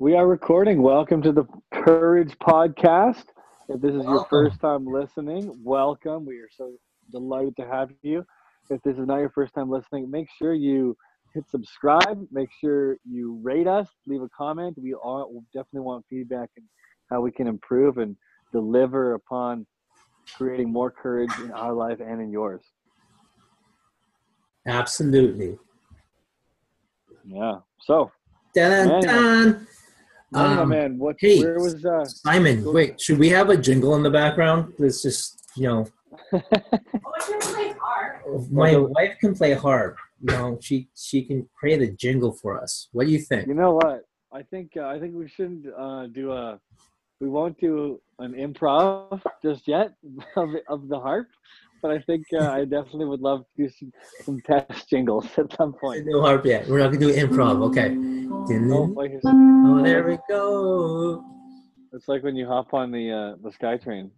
we are recording. Welcome to the Courage Podcast. If this is your first time listening, welcome. We are so delighted to have you. If this is not your first time listening, make sure you hit subscribe. Make sure you rate us, leave a comment. We all we definitely want feedback and how we can improve and deliver upon creating more courage in our life and in yours. Absolutely. Yeah. So, Dun, dun. Man, my Um, man, what? hey. Where was uh? Simon, wait, should we have a jingle in the background? Let's just, you know, my wife can play harp. You know, she she can create a jingle for us. What do you think? You know what? I think uh, I think we shouldn't uh, do a. We won't do an improv just yet of of the harp, but I think uh, I definitely would love to do some, some test jingles at some point. No harp yet. We're not gonna do improv. Okay. Dun, Oh, dun. like it's, Oh, there we go. it's like when you hop on the uh, the SkyTrain.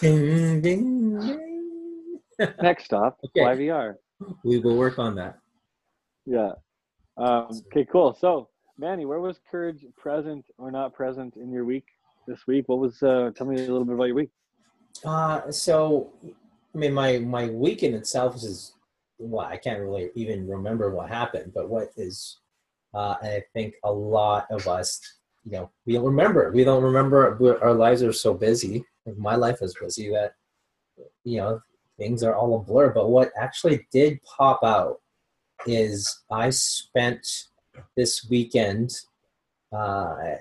Ding, ding, ding. Next stop, Okay. YVR. We will work on that. Yeah. Um, okay, cool. So, Manny, where was courage present or not present in your week this week? What was? Uh, tell me a little bit about your week. Uh, so, I mean, my my weekend itself is well, I can't really even remember what happened, but what is, uh, I think a lot of us, you know, we don't remember. We don't remember. We're, our lives are so busy. Like my life is busy that, you know, things are all a blur. But what actually did pop out is I spent this weekend. Uh,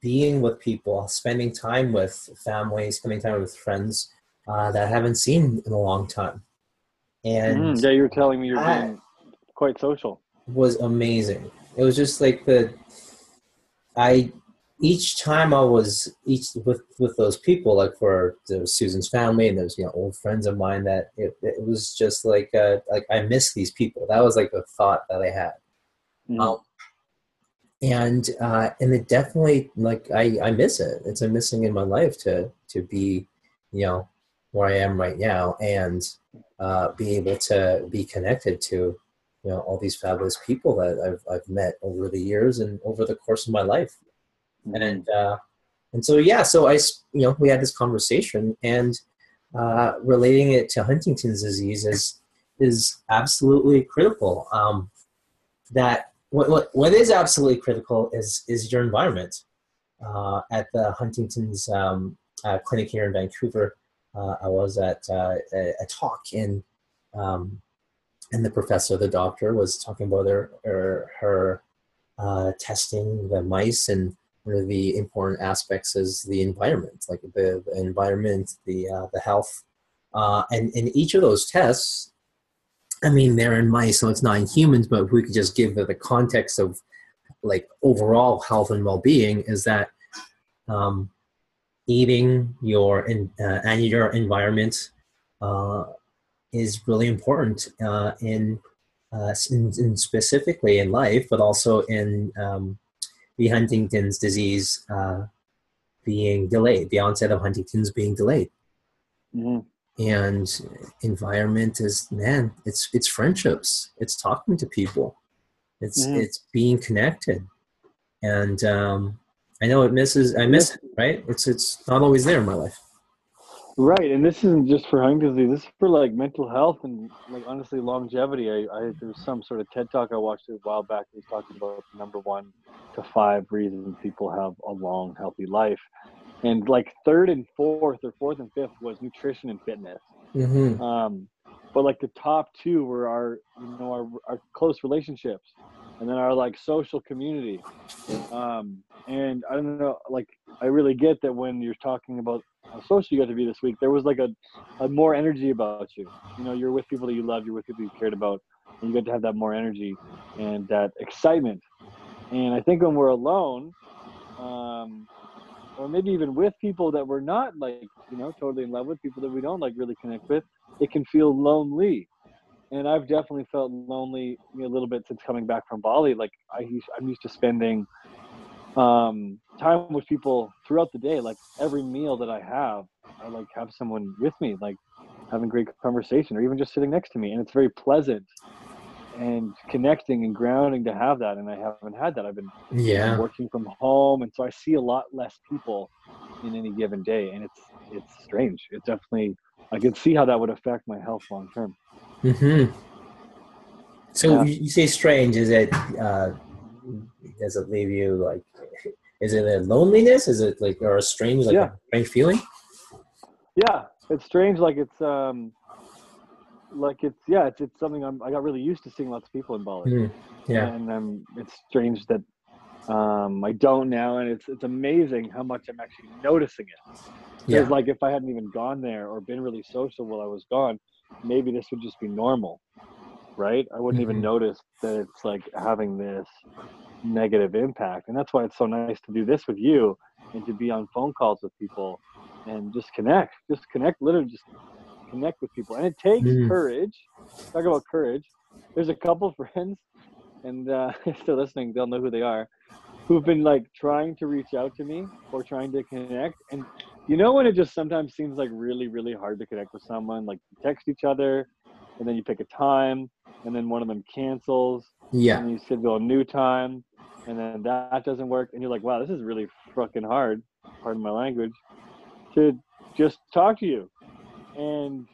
being with people, spending time with families, spending time with friends uh, that I haven't seen in a long time, and Mm, yeah, you were telling me you're being quite social. was amazing. It was just like the I each time I was each with with those people, like for there was Susan's family and there's you know old friends of mine that it, it was just like uh, like I miss these people. That was like the thought that I had. Mm. Um, and uh, and it definitely like I, I miss it. It's a missing in my life to to be, you know, where I am right now and uh, be able to be connected to, you know, all these fabulous people that I've I've met over the years and over the course of my life. And uh, and so yeah, so I you know we had this conversation and uh, relating it to Huntington's disease is is absolutely critical. Um, that what, what, what is absolutely critical is is your environment. Uh, at the Huntington's um, uh, clinic here in Vancouver, I was at uh, a, a talk and um, and the professor, the doctor, was talking about her her, her uh, testing the mice and one of the important aspects is the environment, like the, the environment, the uh, the health, uh, and in each of those tests, I mean, they're in mice, so it's not in humans, but if we could just give the, the context of like overall health and well-being is that um, eating your in, uh, and your environment uh, is really important uh, in, uh, in, in specifically in life, but also in um, the Huntington's disease uh, being delayed, the onset of Huntington's being delayed Mhm. and environment is man it's it's friendships it's talking to people it's Mhm. it's being connected and um i know it misses i miss it right it's it's not always there in my life Right, and this isn't just for Huntington's disease. This is for like mental health and like honestly longevity. I, I there was some sort of TED talk I watched a while back. That was talking about the number one to five reasons people have a long, healthy life, and like third and fourth, or fourth and fifth, was nutrition and fitness. mm-hmm. Um, but like the top two were our, you know, our, our close relationships, and then our like social community. Um, and I don't know, like I really get that when you're talking about how social you got to be this week, there was like a, a more energy about you. You know, you're with people that you love, you're with people you cared about, and you get to have that more energy and that excitement. And I think when we're alone, um, or maybe even with people that we're not like, you know, totally in love with, people that we don't like really connect with, it can feel lonely. And I've definitely felt lonely a little bit since coming back from Bali. Like I, I'm used to spending um, time with people throughout the day. Like every meal that I have, I like have someone with me, like having great conversation, or even just sitting next to me, and it's very pleasant. and connecting and grounding to have that. And I haven't had that. I've been Yeah. working from home, and so I see a lot less people in any given day, and it's it's strange. It definitely I can see how that would affect my health long term. Hmm So Yeah. you, say strange. Is it? Uh, does it leave you like? Is it a loneliness? Is it like or a strange like Yeah. a strange feeling? Yeah, it's strange. Like it's um, like it's yeah, it's it's something I'm, I got really used to seeing lots of people in Bali. Mm, yeah. and um, it's strange that um, I don't now, and it's it's amazing how much I'm actually noticing it. Yeah. Because like if I hadn't even gone there or been really social while I was gone, maybe this would just be normal, right? I wouldn't even Mhm. notice that it's like having this negative impact, and that's why it's so nice to do this with you and to be on phone calls with people and just connect, just connect, literally just connect with people. And it takes Mm. courage. Talk about courage. There's a couple friends, and uh, if they're listening, they'll know who they are, who've been like trying to reach out to me or trying to connect. And you know when it just sometimes seems like really, really hard to connect with someone, like you text each other, and then you pick a time, and then one of them cancels, Yeah. and you schedule a new time, and then that doesn't work, and you're like, wow, this is really fucking hard. Pardon my language. To just talk to you, and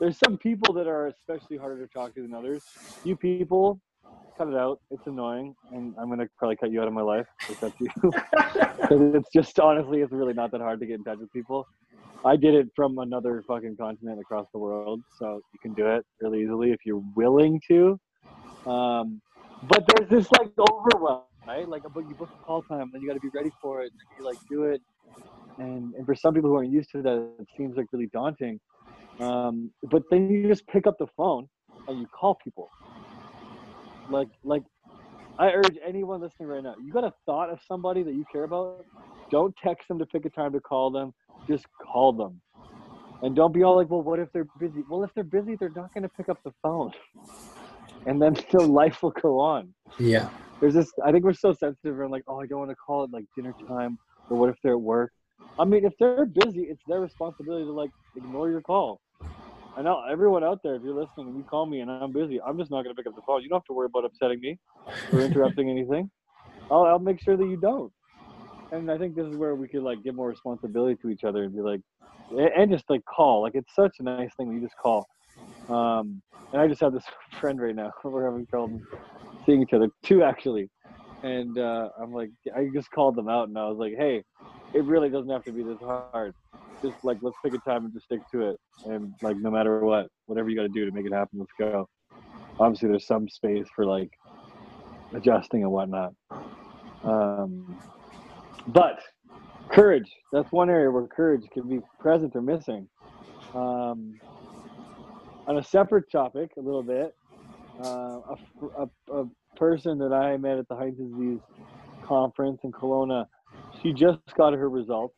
there's some people that are especially harder to talk to than others. You people, cut it out. It's annoying, and I'm gonna probably cut you out of my life if that's you. it's just honestly, it's really not that hard to get in touch with people. I did it from another fucking continent across the world, so you can do it really easily if you're willing to. Um, but there's this like overwhelm, right? Like, but you book a call time, then you got to be ready for it, and you like do it. And and for some people who aren't used to that, it seems like really daunting. Um, but then you just pick up the phone and you call people. Like like I urge anyone listening right now, you got a thought of somebody that you care about, don't text them to pick a time to call them. Just call them. And don't be all like, well, what if they're busy? Well, if they're busy, they're not going to pick up the phone. And then so life will go on. Yeah. There's this, I think we're so sensitive. We're like, oh, I don't want to call it like dinner time. Or what if they're at work? I mean, if they're busy, it's their responsibility to like ignore your call. I know everyone out there, if you're listening and you call me and I'm busy, I'm just not going to pick up the phone. You don't have to worry about upsetting me or interrupting anything. I'll, I'll make sure that you don't. And I think this is where we could like give more responsibility to each other and be like, and just like call. Like it's such a nice thing when you just call. Um, and I just have this friend right now. We're having trouble seeing each other, two actually. And uh, I'm like, I just called them out and I was like, hey, it really doesn't have to be this hard. Just like, let's pick a time and just stick to it. And like, no matter what, whatever you got to do to make it happen, let's go. Obviously, there's some space for like adjusting and whatnot. Um, but courage, that's one area where courage can be present or missing. Um, on a separate topic, a little bit, uh, a, a, a person that I met at the Huntington's Disease conference in Kelowna, she just got her results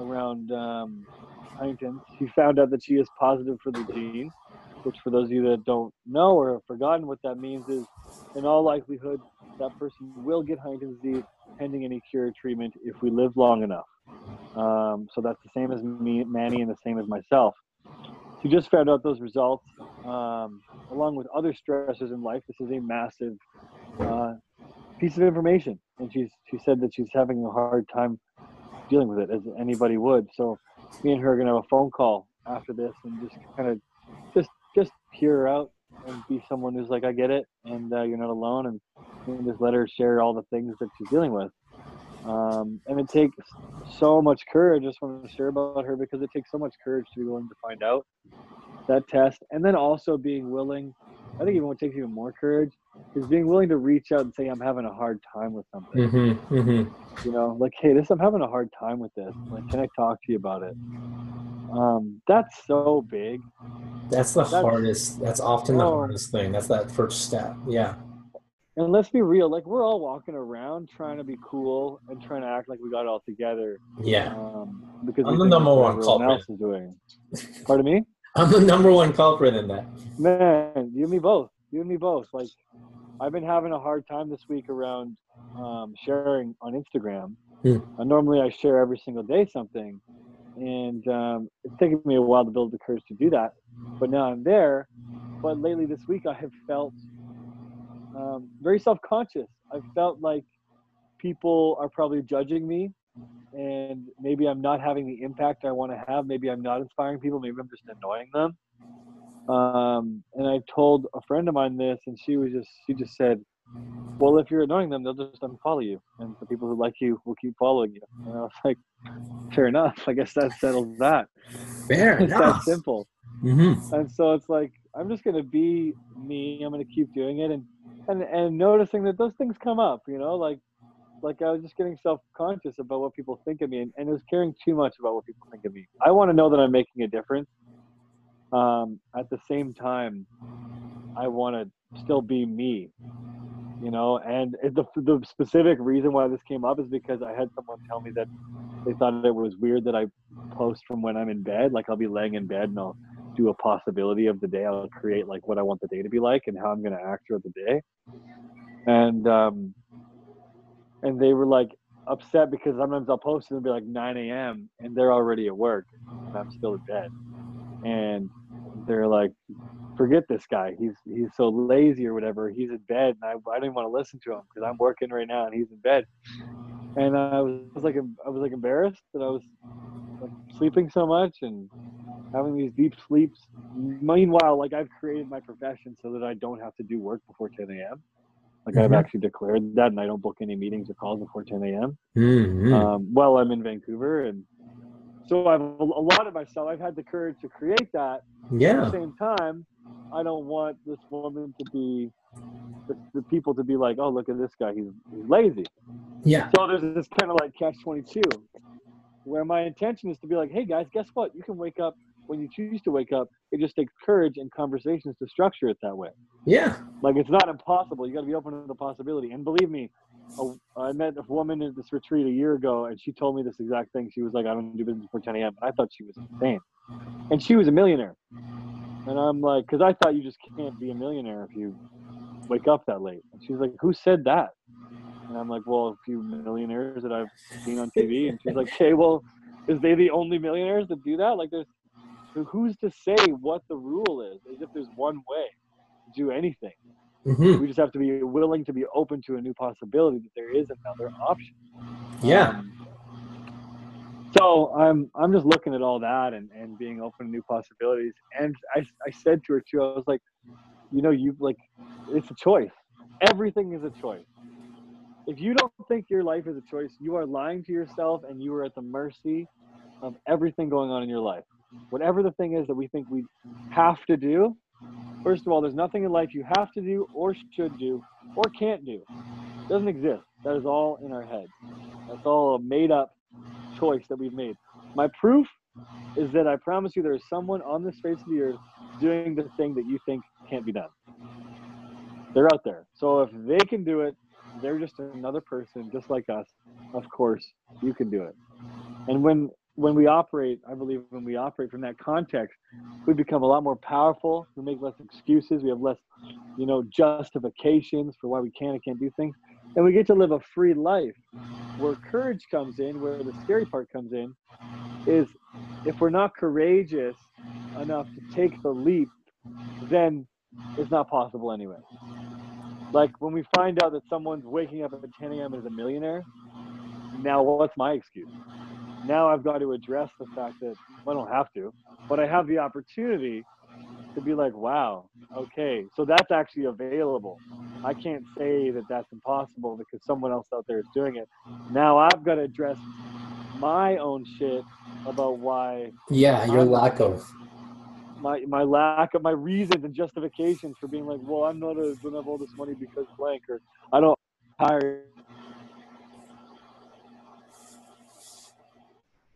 around um, Huntington's. She found out that she is positive for the gene, which, for those of you that don't know or have forgotten what that means, is in all likelihood that person will get Huntington's disease pending any cure treatment if we live long enough. Um, so that's the same as me, Manny, and the same as myself. She just found out those results, um, along with other stressors in life. This is a massive uh, piece of information, and she's she said that she's having a hard time dealing with it, as anybody would. So, me and her are gonna have a phone call after this, and just kind of just just hear her out and be someone who's like, I get it, and uh, you're not alone, and, and just let her share all the things that she's dealing with. Um, and it takes so much courage. I just want to share about her because it takes so much courage to be willing to find out that test, and then also being willing. I think even what takes even more courage is being willing to reach out and say, "I'm having a hard time with something." Mm-hmm. Mm-hmm. You know, like, "Hey, this I'm having a hard time with this. Like, can I talk to you about it?" Um, that's so big. That's the That's- hardest. That's often the Oh. hardest thing. That's that first step. Yeah. And let's be real, like we're all walking around trying to be cool and trying to act like we got it all together. Yeah. Um, because I'm the number one culprit. else is doing. Pardon me? I'm the number one culprit in that. Man, you and me both. You and me both. Like, I've been having a hard time this week around um, sharing on Instagram. Hmm. Uh, normally, I share every single day something, and um, it's taken me a while to build the courage to do that. But now I'm there. But lately this week, I have felt um, very self-conscious. I felt like people are probably judging me and maybe I'm not having the impact I want to have. Maybe I'm not inspiring people. Maybe I'm just annoying them. Um, and I told a friend of mine this, and she was just she just said, "Well, if you're annoying them, they'll just unfollow you, and the people who like you will keep following you." And I was like, "Fair enough. I guess that settles that." Fair it's enough. that simple. Mm-hmm. And so it's like I'm just gonna be me. I'm gonna keep doing it, and and and noticing that those things come up. You know, like like I was just getting self-conscious about what people think of me, and, and was caring too much about what people think of me. I want to know that I'm making a difference. Um, at the same time, I want to still be me, you know. And the the specific reason why this came up is because I had someone tell me that they thought it was weird that I post from when I'm in bed. Like I'll be laying in bed and I'll do a possibility of the day. I'll create like what I want the day to be like and how I'm going to act throughout the day. And um, and they were like upset because sometimes I'll post and it and be like 9 a.m. and they're already at work and I'm still in bed. And they're like, forget this guy. He's he's so lazy or whatever. He's in bed and I, I didn't want to listen to him because I'm working right now and he's in bed. And I was, I was like I was like embarrassed that I was like sleeping so much and having these deep sleeps. Meanwhile, like I've created my profession so that I don't have to do work before 10 a.m. Like I've Mhm. actually declared that, and I don't book any meetings or calls before 10 a.m. Mm-hmm. Um, well, I'm in Vancouver, and so I've a lot of myself. I've had the courage to create that. Yeah. At the same time, I don't want this woman to be the, the people to be like, oh, look at this guy, he's, he's lazy. Yeah. So there's this kind of like catch 22, where my intention is to be like, hey guys, guess what? You can wake up when you choose to wake up. It just takes courage and conversations to structure it that way. Yeah. Like it's not impossible. You got to be open to the possibility. And believe me, a, I met a woman at this retreat a year ago, and she told me this exact thing. She was like, "I don't do business before 10 a.m." And I thought she was insane. And she was a millionaire. And I'm like, because I thought you just can't be a millionaire if you wake up that late. And she's like, "Who said that?" And I'm like, "Well, a few millionaires that I've seen on TV." And she's like, "Okay, well, is they the only millionaires that do that? Like, there's who's to say what the rule is? As if there's one way to do anything." Mm-hmm. we just have to be willing to be open to a new possibility that there is another option. Yeah. Um, so I'm I'm just looking at all that and, and being open to new possibilities. And I, I said to her too, I was like, you know, you like it's a choice. Everything is a choice. If you don't think your life is a choice, you are lying to yourself and you are at the mercy of everything going on in your life. Whatever the thing is that we think we have to do, first of all, there's nothing in life you have to do or should do or can't do. It doesn't exist. That is all in our head. That's all a made up choice that we've made. My proof is that I promise you there is someone on this face of the earth doing the thing that you think can't be done. They're out there. So if they can do it, they're just another person just like us. Of course, you can do it. And when when we operate, I believe when we operate from that context, we become a lot more powerful. We make less excuses. We have less, you know, justifications for why we can and can't do things. And we get to live a free life where courage comes in, where the scary part comes in, is if we're not courageous enough to take the leap, then it's not possible anyway. Like when we find out that someone's waking up at 10 a.m. as a millionaire, now what's my excuse? Now I've got to address the fact that I don't have to, but I have the opportunity to be like, wow, okay, so that's actually available. I can't say that that's impossible because someone else out there is doing it. Now I've got to address my own shit about why Yeah. Your I'm- lack of. my my lack of my reasons and justifications for being like, well, I'm not a, don't have all this money because blank, or I don't hire.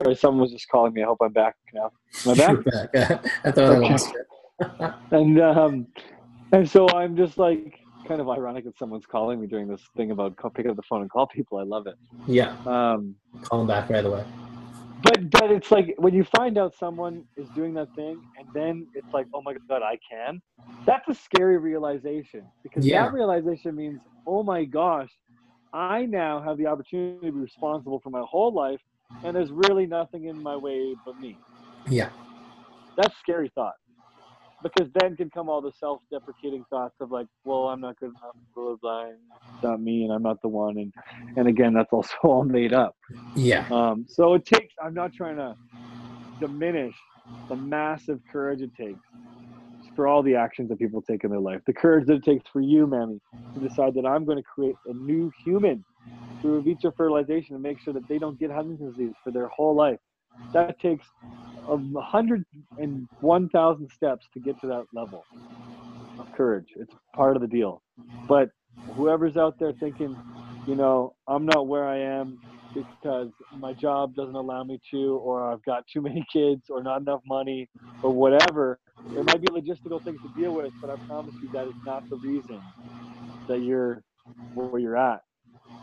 Sorry, someone was just calling me. I hope I'm back now. Am I back? Back. I thought I lost you. and um, and so I'm just like kind of ironic that someone's calling me during this thing about call, pick up the phone and call people. I love it. Yeah. Um, Call him back right away. but but it's like when you find out someone is doing that thing and then it's like oh my god i can that's a scary realization because Yeah. that realization means oh my gosh i now have the opportunity to be responsible for my whole life and there's really nothing in my way but me Yeah. that's a scary thought because then can come all the self-deprecating thoughts of like, well, I'm not good enough, blah blah blah. It's not me, and I'm not the one, and and again, that's also all made up. Yeah. Um, so it takes. I'm not trying to diminish the massive courage it takes for all the actions that people take in their life. The courage that it takes for you, Manny, to decide that I'm going to create a new human through vitro fertilization and make sure that they don't get Huntington's disease for their whole life. That takes a hundred and one thousand steps to get to that level of courage. It's part of the deal. But whoever's out there thinking, you know, I'm not where I am because my job doesn't allow me to, or I've got too many kids, or not enough money, or whatever. There might be logistical things to deal with, but I promise you that is not the reason that you're where you're at.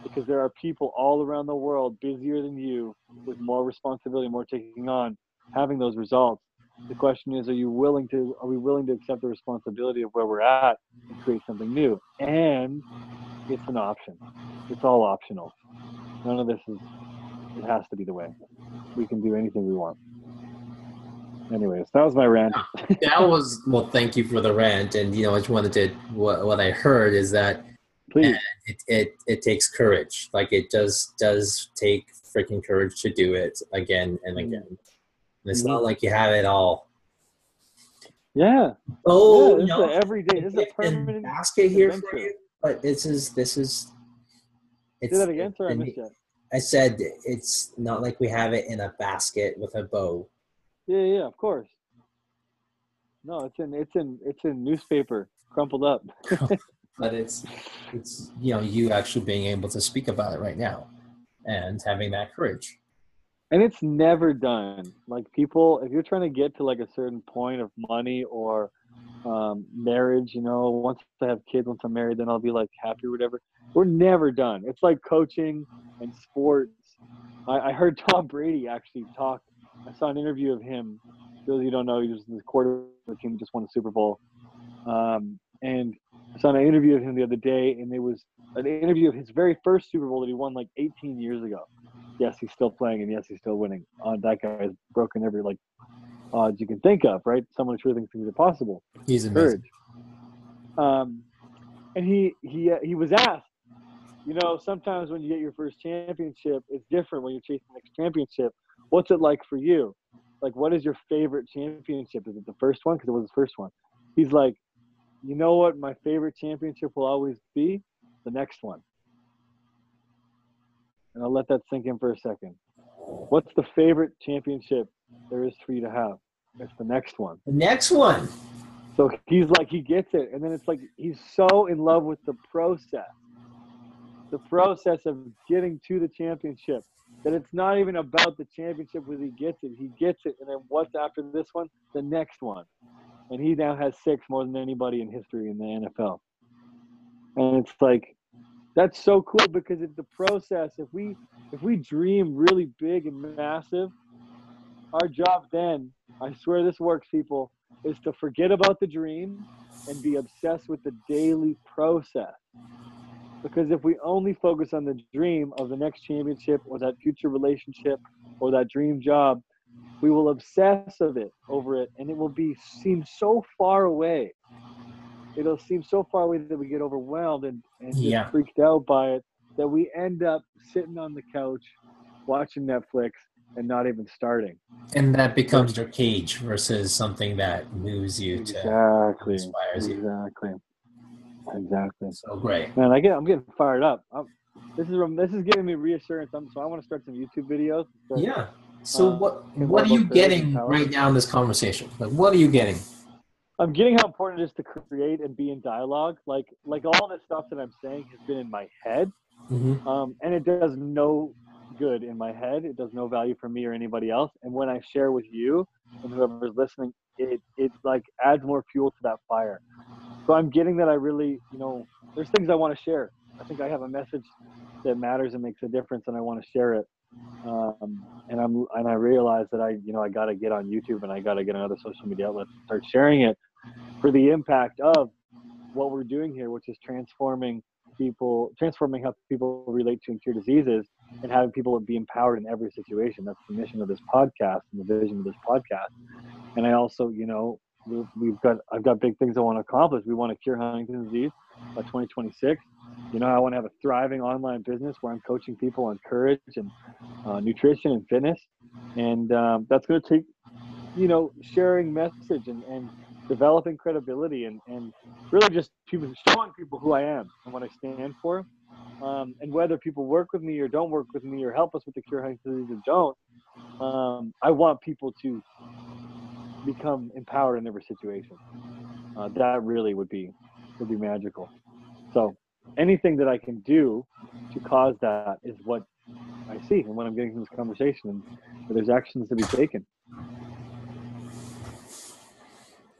Because there are people all around the world busier than you, with more responsibility, more taking on, having those results. The question is, are you willing to? Are we willing to accept the responsibility of where we're at and create something new? And it's an option. It's all optional. None of this is. It has to be the way. We can do anything we want. Anyways, that was my rant. that was well. Thank you for the rant, and you know, I just wanted to. What, what I heard is that Please. it, it it takes courage. Like it does does take freaking courage to do it again and Mm-hmm. again. And it's not like you have it all. Yeah. Oh, yeah, this know, is everyday. This is a and permanent. basket here for you. But this is this is. It's, Say that again. Sorry, I and missed that. I said it's not like we have it in a basket with a bow. Yeah, yeah, of course. No, it's in it's in it's in newspaper, crumpled up. but it's it's you know you actually being able to speak about it right now and having that courage. And it's never done. Like people if you're trying to get to like a certain point of money or um, marriage you know once i have kids once i'm married then i'll be like happy or whatever. We're never done. It's like coaching and sports. I, I heard tom brady actually talk. I saw an interview of him. Those of you don't know he was the quarterback team just won the super bowl. Um, and saw an interview of him the other day, and it was an interview of his very first Super Bowl that he won like 18 years ago. Yes, he's still playing, and yes, he's still winning. Uh, that guy has broken every like odds you can think of, right? Someone who really thinks things are possible. he's amazing Courage. Um, and he he uh, he was asked, you know, sometimes when you get your first championship, it's different when you're chasing the next championship. What's it like for you? Like, what is your favorite championship? Is it the first one? Because it was the first one. He's like, you know what? My favorite championship will always be the next one. And I'll let that sink in for a second. What's the favorite championship there is for you to have? It's the next one. the next one So he's like, he gets it. And then it's like, he's so in love with the process, the process of getting to the championship, that it's not even about the championship when he gets it. He gets it. And then what's after this one? The next one. And he now has six more than anybody in history in the NFL. And it's like, that's so cool because it's the process. If we if we dream really big and massive, our job then, I swear this works, people, is to forget about the dream and be obsessed with the daily process. Because if we only focus on the dream of the next championship or that future relationship or that dream job, we will obsess of it over it and it will be seem so far away. It'll seem so far away that we get overwhelmed and, and Yeah. freaked out by it that we end up sitting on the couch watching Netflix and not even starting. and that becomes your cage versus something that moves you to Exactly. inspires you Exactly. Exactly. so great Man, I get I'm getting fired up. I'm, this is this is giving me reassurance. I'm, so I want to start some YouTube videos. Yeah so Uh, what can what are you getting right now in this conversation like what are you getting I'm getting how important it is to create and be in dialogue. Like like all this stuff that I'm saying has been in my head, mm-hmm. um, and it does no good in my head. It does no value for me or anybody else. And when I share with you and whoever's listening, it it like adds more fuel to that fire. So I'm getting that I really, you know, there's things I want to share. I think I have a message that matters and makes a difference, and I want to share it. Um, and I'm and I realize that I, you know, I got to get on YouTube and I got to get on other social media outlets and start sharing it for the impact of what we're doing here, which is transforming people, transforming how people relate to and cure diseases, and having people be empowered in every situation. That's the mission of this podcast and the vision of this podcast. And I also, you know, we've got I've got big things I want to accomplish. We want to cure Huntington's disease by 2026. You know, I want to have a thriving online business where I'm coaching people on courage and uh, nutrition and fitness, and um, that's going to take you know sharing message and, and developing credibility and, and really just people showing people who I am and what I stand for. Um, and whether people work with me or don't work with me or help us with the cure Huntington's disease or don't, um, I want people to become empowered in every situation. Uh, that really would be would be magical. So anything that I can do to cause that is what I see and what I'm getting from this conversation. And there's actions to be taken.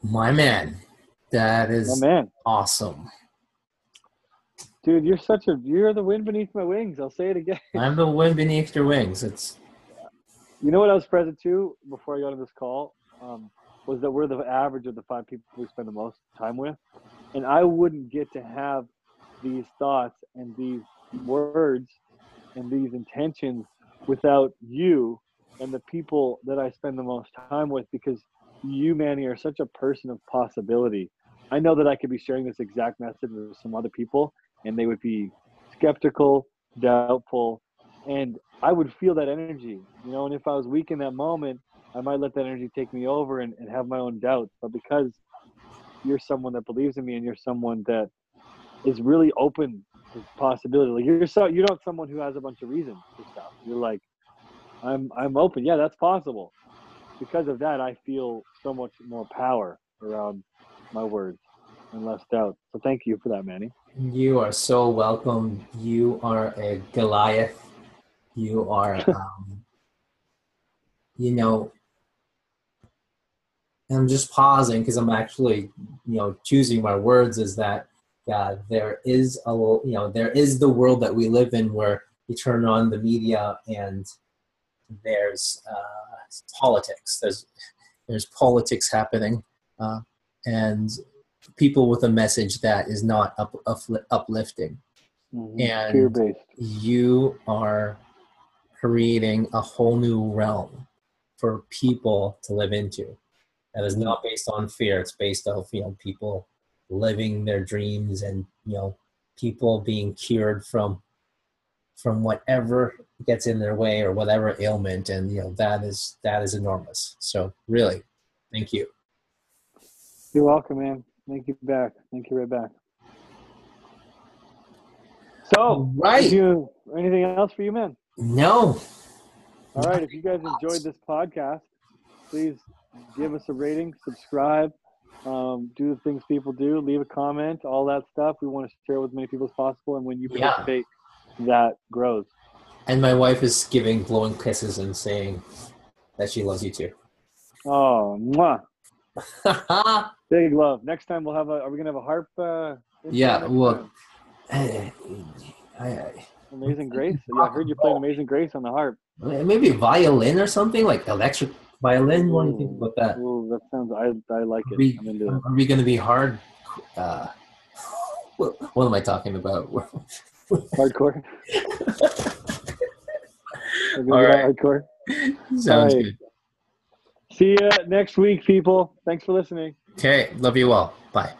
My man, That is My man, awesome. dude, you're such a you're the wind beneath my wings. I'll say it again. I'm the wind beneath your wings. It's You know what I was present to before I got on this call um, was that we're the average of the five people we spend the most time with, and I wouldn't get to have these thoughts and these words and these intentions without you and the people that I spend the most time with because you, Manny, are such a person of possibility. I know that I could be sharing this exact message with some other people and they would be skeptical, doubtful, and I would feel that energy, you know. And if I was weak in that moment, I might let that energy take me over and, and have my own doubts. But because you're someone that believes in me and you're someone that is really open to possibility, like you're so you're not someone who has a bunch of reasons for stuff. You're like, I'm I'm open. Yeah, that's possible. Because of that, I feel so much more power around my words and less doubt. So thank you for that, Manny. you are so welcome. You are a Goliath. You are, um, you know. I'm just pausing because I'm actually, you know, choosing my words. Is that uh, there is a, you know, there is the world that we live in where you turn on the media and there's uh, politics. There's there's politics happening, uh, and people with a message that is not up, upli- uplifting. And- fear based. You are creating a whole new realm for people to live into. That is not based on fear. It's based off you know people living their dreams and you know people being cured from from whatever gets in their way or whatever ailment and you know that is that is enormous so really thank you You're welcome, man. Thank you back. Thank you right back. So, right you, anything else for you, man? no All right. If you guys enjoyed this podcast, please give us a rating, subscribe, um, do the things people do, leave a comment, all that stuff. We want to share with as many people as possible. And when you Yeah. participate, that grows. and my wife is giving glowing kisses and saying that she loves you too Oh, mwah. Big love. Next time we'll have a, are we to have a harp? Uh, Yeah, well- time? I, I, Amazing Grace. I heard you playing Amazing Grace on the harp. maybe violin or something like electric violin. What do you think about that? Ooh, that sounds, I, I like Are it. we, I'm into it. are we going to be hard? Uh, what, what am I talking about? Hardcore. All right. Hardcore. Sounds right. good. See you next week, people. Thanks for listening. Okay, love you all. Bye.